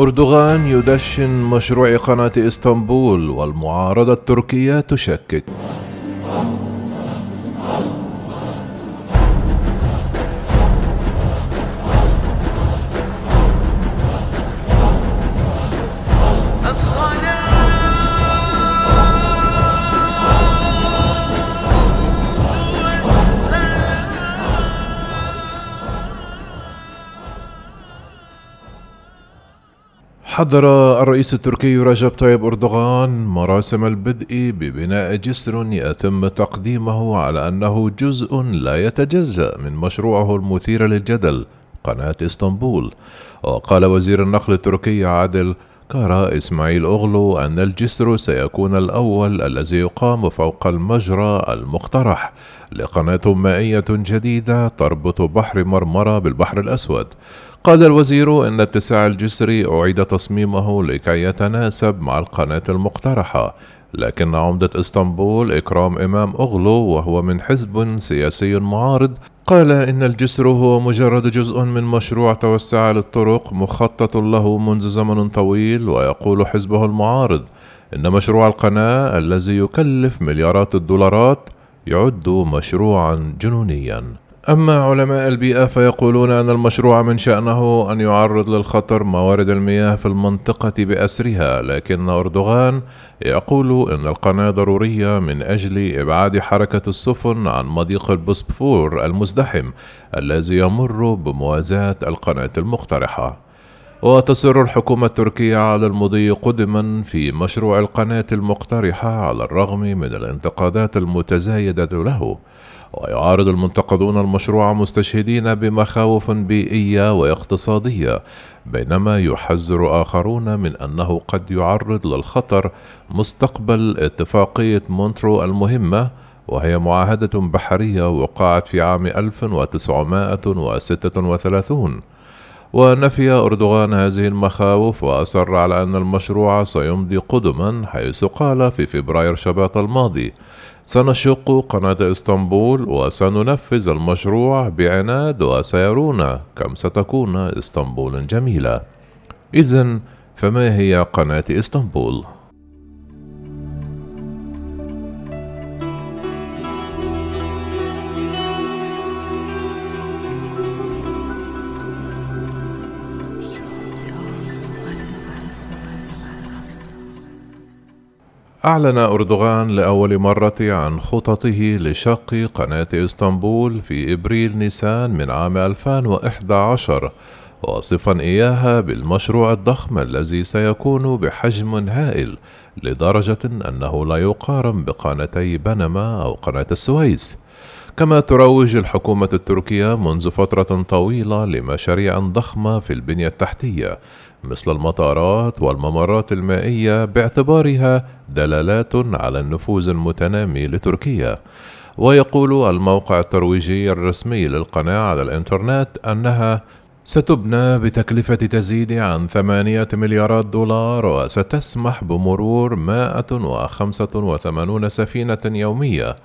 أردوغان يدشن مشروع قناة إسطنبول والمعارضة التركية تشكك. حضر الرئيس التركي رجب طيب أردوغان مراسم البدء ببناء جسر يتم تقديمه على أنه جزء لا يتجزأ من مشروعه المثير للجدل قناة إسطنبول. وقال وزير النقل التركي عادل كارا إسماعيل أغلو أن الجسر سيكون الأول الذي يقام فوق المجرى المقترح لقناة مائية جديدة تربط بحر مرمرة بالبحر الأسود. قال الوزير إن اتساع الجسر أعيد تصميمه لكي يتناسب مع القناة المقترحة لكن عمدة إسطنبول إكرام إمام أغلو وهو من حزب سياسي معارض قال إن الجسر هو مجرد جزء من مشروع توسعة للطرق مخطط له منذ زمن طويل ويقول حزبه المعارض إن مشروع القناة الذي يكلف مليارات الدولارات يعد مشروعا جنونيا. أما علماء البيئة فيقولون أن المشروع من شأنه أن يعرض للخطر موارد المياه في المنطقة بأسرها، لكن أردوغان يقول أن القناة ضرورية من أجل إبعاد حركة السفن عن مضيق البوسفور المزدحم الذي يمر بموازاة القناة المقترحة. وتصر الحكومة التركية على المضي قدما في مشروع القناة المقترحة على الرغم من الانتقادات المتزايدة له. ويعارض المنتقدون المشروع مستشهدين بمخاوف بيئية واقتصادية بينما يحذر آخرون من أنه قد يعرض للخطر مستقبل اتفاقية مونترو المهمة وهي معاهدة بحرية وقعت في عام 1936 ونفي أردوغان هذه المخاوف وأصر على أن المشروع سيمضي قدما حيث قال في فبراير شباط الماضي سنشق قناة إسطنبول وسننفذ المشروع بعناد وسيرون كم ستكون اسطنبول جميلة إذا فما هي قناة إسطنبول؟ أعلن أردوغان لأول مرة عن خططه لشق قناة إسطنبول في إبريل نيسان من عام 2011 واصفا إياها بالمشروع الضخم الذي سيكون بحجم هائل لدرجة أنه لا يقارن بقناتي بنما أو قناة السويس. كما تروج الحكومة التركية منذ فترة طويلة لمشاريع ضخمة في البنية التحتية مثل المطارات والممرات المائية باعتبارها دلالات على النفوذ المتنامي لتركيا. ويقول الموقع الترويجي الرسمي للقناة على الإنترنت أنها ستبنى بتكلفة تزيد عن ثمانية مليارات دولار وستسمح بمرور 185 سفينة يومية.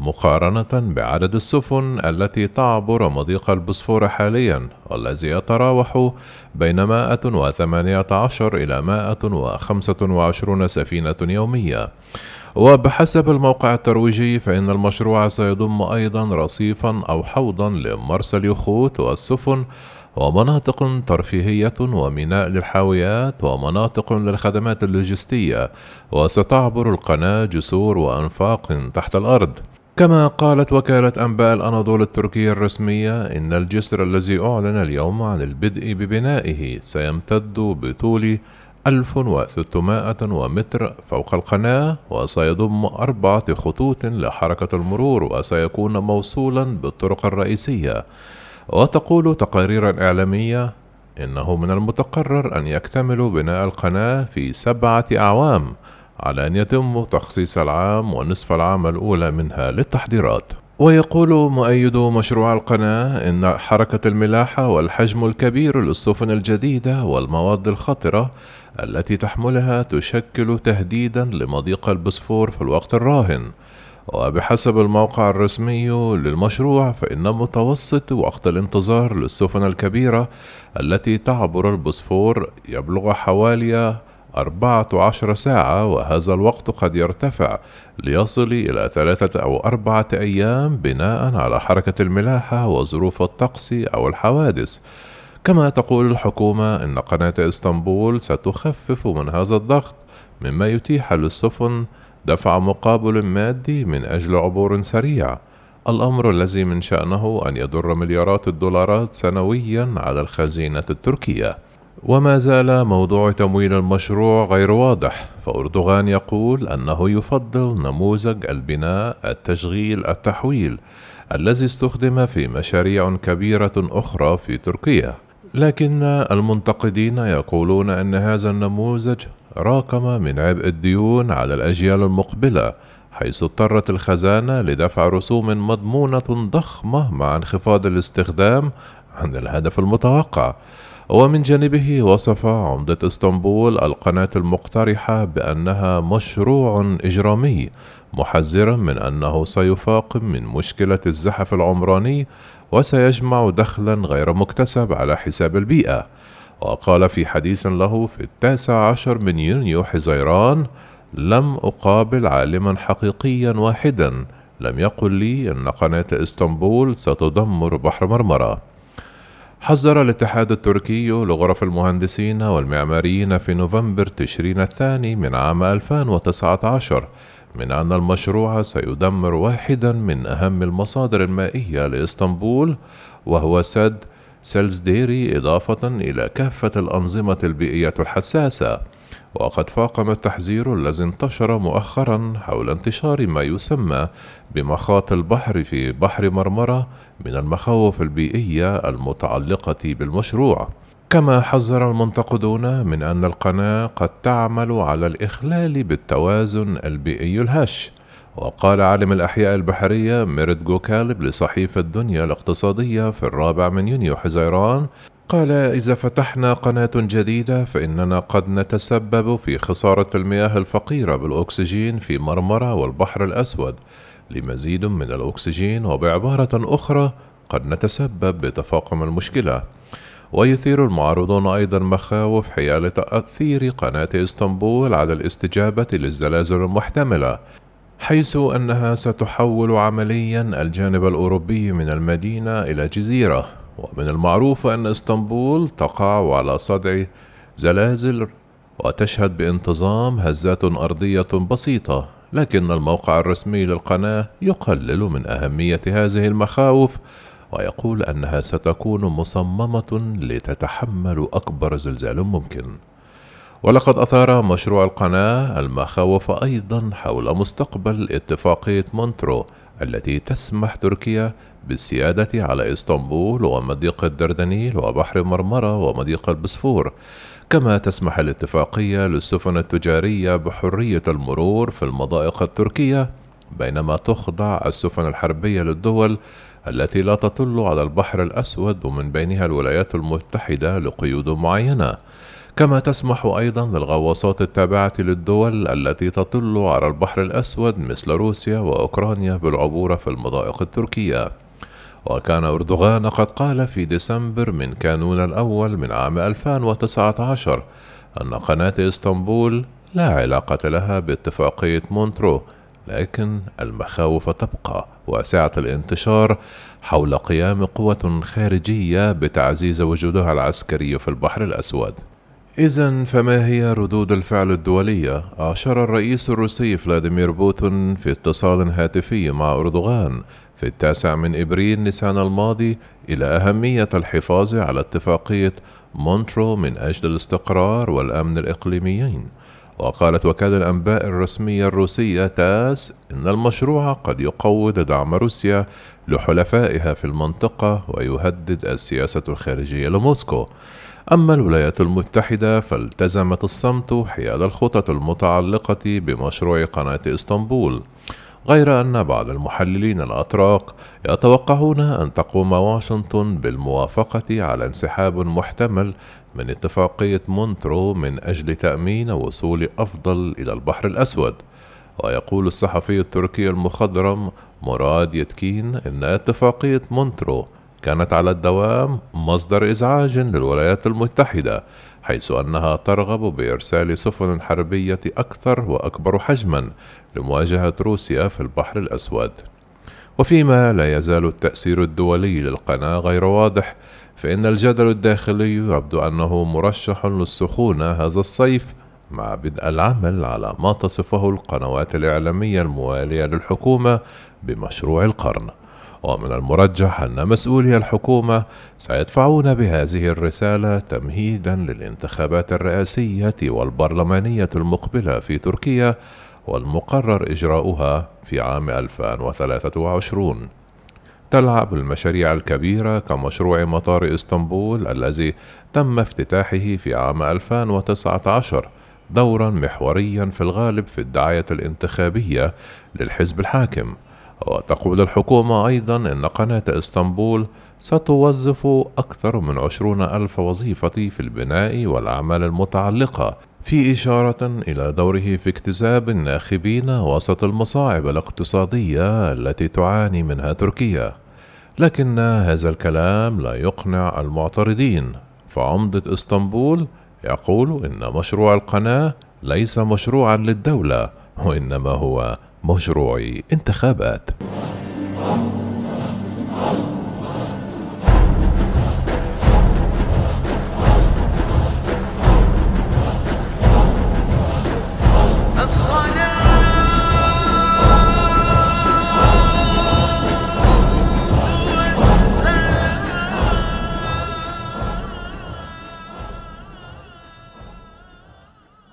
مقارنة بعدد السفن التي تعبر مضيق البوسفور حاليا والذي يتراوح بين 118 إلى 125 سفينة يومية. وبحسب الموقع الترويجي فإن المشروع سيضم أيضا رصيفا أو حوضا لمرسى اليخوت والسفن ومناطق ترفيهية وميناء للحاويات ومناطق للخدمات اللوجستية وستعبر القناة جسور وأنفاق تحت الأرض. كما قالت وكالة أنباء الأناضول التركية الرسمية إن الجسر الذي أعلن اليوم عن البدء ببنائه سيمتد بطول 1600 متر فوق القناة وسيضم أربعة خطوط لحركة المرور وسيكون موصولا بالطرق الرئيسية. وتقول تقارير إعلامية إنه من المتقرر أن يكتمل بناء القناة في سبعة أعوام. على أن يتم تخصيص العام ونصف العام الأولى منها للتحضيرات. ويقول مؤيد مشروع القناة إن حركة الملاحة والحجم الكبير للسفن الجديدة والمواد الخطرة التي تحملها تشكل تهديدا لمضيق البسفور في الوقت الراهن. وبحسب الموقع الرسمي للمشروع فإن متوسط وقت الانتظار للسفن الكبيرة التي تعبر البوسفور يبلغ حوالي أربعة عشر ساعة وهذا الوقت قد يرتفع ليصل إلى ثلاثة أو أربعة أيام بناء على حركة الملاحة وظروف الطقس أو الحوادث. كما تقول الحكومة إن قناة إسطنبول ستخفف من هذا الضغط مما يتيح للسفن دفع مقابل مادي من أجل عبور سريع. الأمر الذي من شأنه أن يضر مليارات الدولارات سنويا على الخزينة التركية. وما زال موضوع تمويل المشروع غير واضح. فأردوغان يقول أنه يفضل نموذج البناء التشغيل التحويل الذي استخدم في مشاريع كبيرة أخرى في تركيا. لكن المنتقدين يقولون أن هذا النموذج راكم من عبء الديون على الأجيال المقبلة حيث اضطرت الخزانة لدفع رسوم مضمونة ضخمة مع انخفاض الاستخدام عن الهدف المتوقع. ومن جانبه وصف عمدة إسطنبول القناة المقترحة بأنها مشروع إجرامي محذرا من أنه سيفاقم من مشكلة الزحف العمراني وسيجمع دخلا غير مكتسب على حساب البيئة. وقال في حديث له في التاسع عشر من يونيو حزيران لم أقابل عالما حقيقيا واحدا لم يقل لي أن قناة إسطنبول ستدمر بحر مرمرة. حذر الاتحاد التركي لغرف المهندسين والمعماريين في نوفمبر تشرين الثاني من عام 2019 من أن المشروع سيدمر واحدا من أهم المصادر المائية لإسطنبول وهو سد سيلزديري إضافة إلى كافة الأنظمة البيئية الحساسة وقد فاقم التحذير الذي انتشر مؤخرا حول انتشار ما يسمى بمخاط البحر في بحر مرمرة من المخاوف البيئية المتعلقة بالمشروع. كما حذر المنتقدون من أن القناة قد تعمل على الإخلال بالتوازن البيئي الهش. وقال عالم الأحياء البحرية ميرد جوكالب لصحيفة الدنيا الاقتصادية في الرابع من يونيو حزيران قال إذا فتحنا قناة جديدة فإننا قد نتسبب في خسارة المياه الفقيرة بالأكسجين في مرمرة والبحر الأسود. لمزيد من الأكسجين وبعبارة أخرى قد نتسبب بتفاقم المشكلة. ويثير المعارضون أيضا مخاوف حيال تأثير قناة إسطنبول على الاستجابة للزلازل المحتملة. حيث أنها ستحول عمليا الجانب الأوروبي من المدينة إلى جزيرة ومن المعروف أن إسطنبول تقع على صدع زلازل وتشهد بانتظام هزات أرضية بسيطة لكن الموقع الرسمي للقناة يقلل من أهمية هذه المخاوف ويقول أنها ستكون مصممة لتتحمل أكبر زلزال ممكن. ولقد أثار مشروع القناة المخاوف أيضا حول مستقبل اتفاقية مونترو التي تسمح تركيا بالسيادة على إسطنبول ومضيق الدردنيل وبحر مرمرة ومضيق البسفور كما تسمح الاتفاقية للسفن التجارية بحرية المرور في المضائق التركية بينما تخضع السفن الحربية للدول التي لا تطل على البحر الأسود ومن بينها الولايات المتحدة لقيود معينة. كما تسمح أيضا للغواصات التابعة للدول التي تطل على البحر الأسود مثل روسيا وأوكرانيا بالعبور في المضائق التركية. وكان أردوغان قد قال في ديسمبر من كانون الأول من عام 2019 أن قناة إسطنبول لا علاقة لها باتفاقية مونترو لكن المخاوف تبقى واسعة الانتشار حول قيام قوة خارجية بتعزيز وجودها العسكري في البحر الأسود. إذا فما هي ردود الفعل الدولية؟ أشار الرئيس الروسي فلاديمير بوتين في اتصال هاتفي مع أردوغان في التاسع من إبريل نيسان الماضي إلى أهمية الحفاظ على اتفاقية مونترو من أجل الاستقرار والأمن الإقليميين وقالت وكالة الأنباء الرسمية الروسية تاس إن المشروع قد يقوض دعم روسيا لحلفائها في المنطقة ويهدد السياسة الخارجية لموسكو. أما الولايات المتحدة فالتزمت الصمت حيال الخطط المتعلقة بمشروع قناة إسطنبول. غير أن بعض المحللين الأتراك يتوقعون أن تقوم واشنطن بالموافقة على انسحاب محتمل من اتفاقية مونترو من أجل تأمين وصول أفضل إلى البحر الأسود. ويقول الصحفي التركي المخضرم مراد يتكين إن اتفاقية مونترو كانت على الدوام مصدر إزعاج للولايات المتحدة حيث أنها ترغب بإرسال سفن حربية أكثر وأكبر حجما لمواجهة روسيا في البحر الأسود. وفيما لا يزال التأثير الدولي للقناة غير واضح فإن الجدل الداخلي يبدو أنه مرشح للسخونة هذا الصيف مع بدء العمل على ما تصفه القنوات الإعلامية الموالية للحكومة بمشروع القرن. ومن المرجح أن مسؤولي الحكومة سيدفعون بهذه الرسالة تمهيدا للانتخابات الرئاسية والبرلمانية المقبلة في تركيا والمقرر إجراؤها في عام 2023 تلعب المشاريع الكبيرة كمشروع مطار إسطنبول الذي تم افتتاحه في عام 2019 دورا محوريا في الغالب في الدعاية الانتخابية للحزب الحاكم. وتقول الحكومة أيضا أن قناة إسطنبول ستوظف أكثر من عشرون ألف وظيفة في البناء والأعمال المتعلقة في إشارة إلى دوره في اكتساب الناخبين وسط المصاعب الاقتصادية التي تعاني منها تركيا. لكن هذا الكلام لا يقنع المعترضين. فعمدة إسطنبول يقول إن مشروع القناة ليس مشروعا للدولة وإنما هو مشروع انتخابات.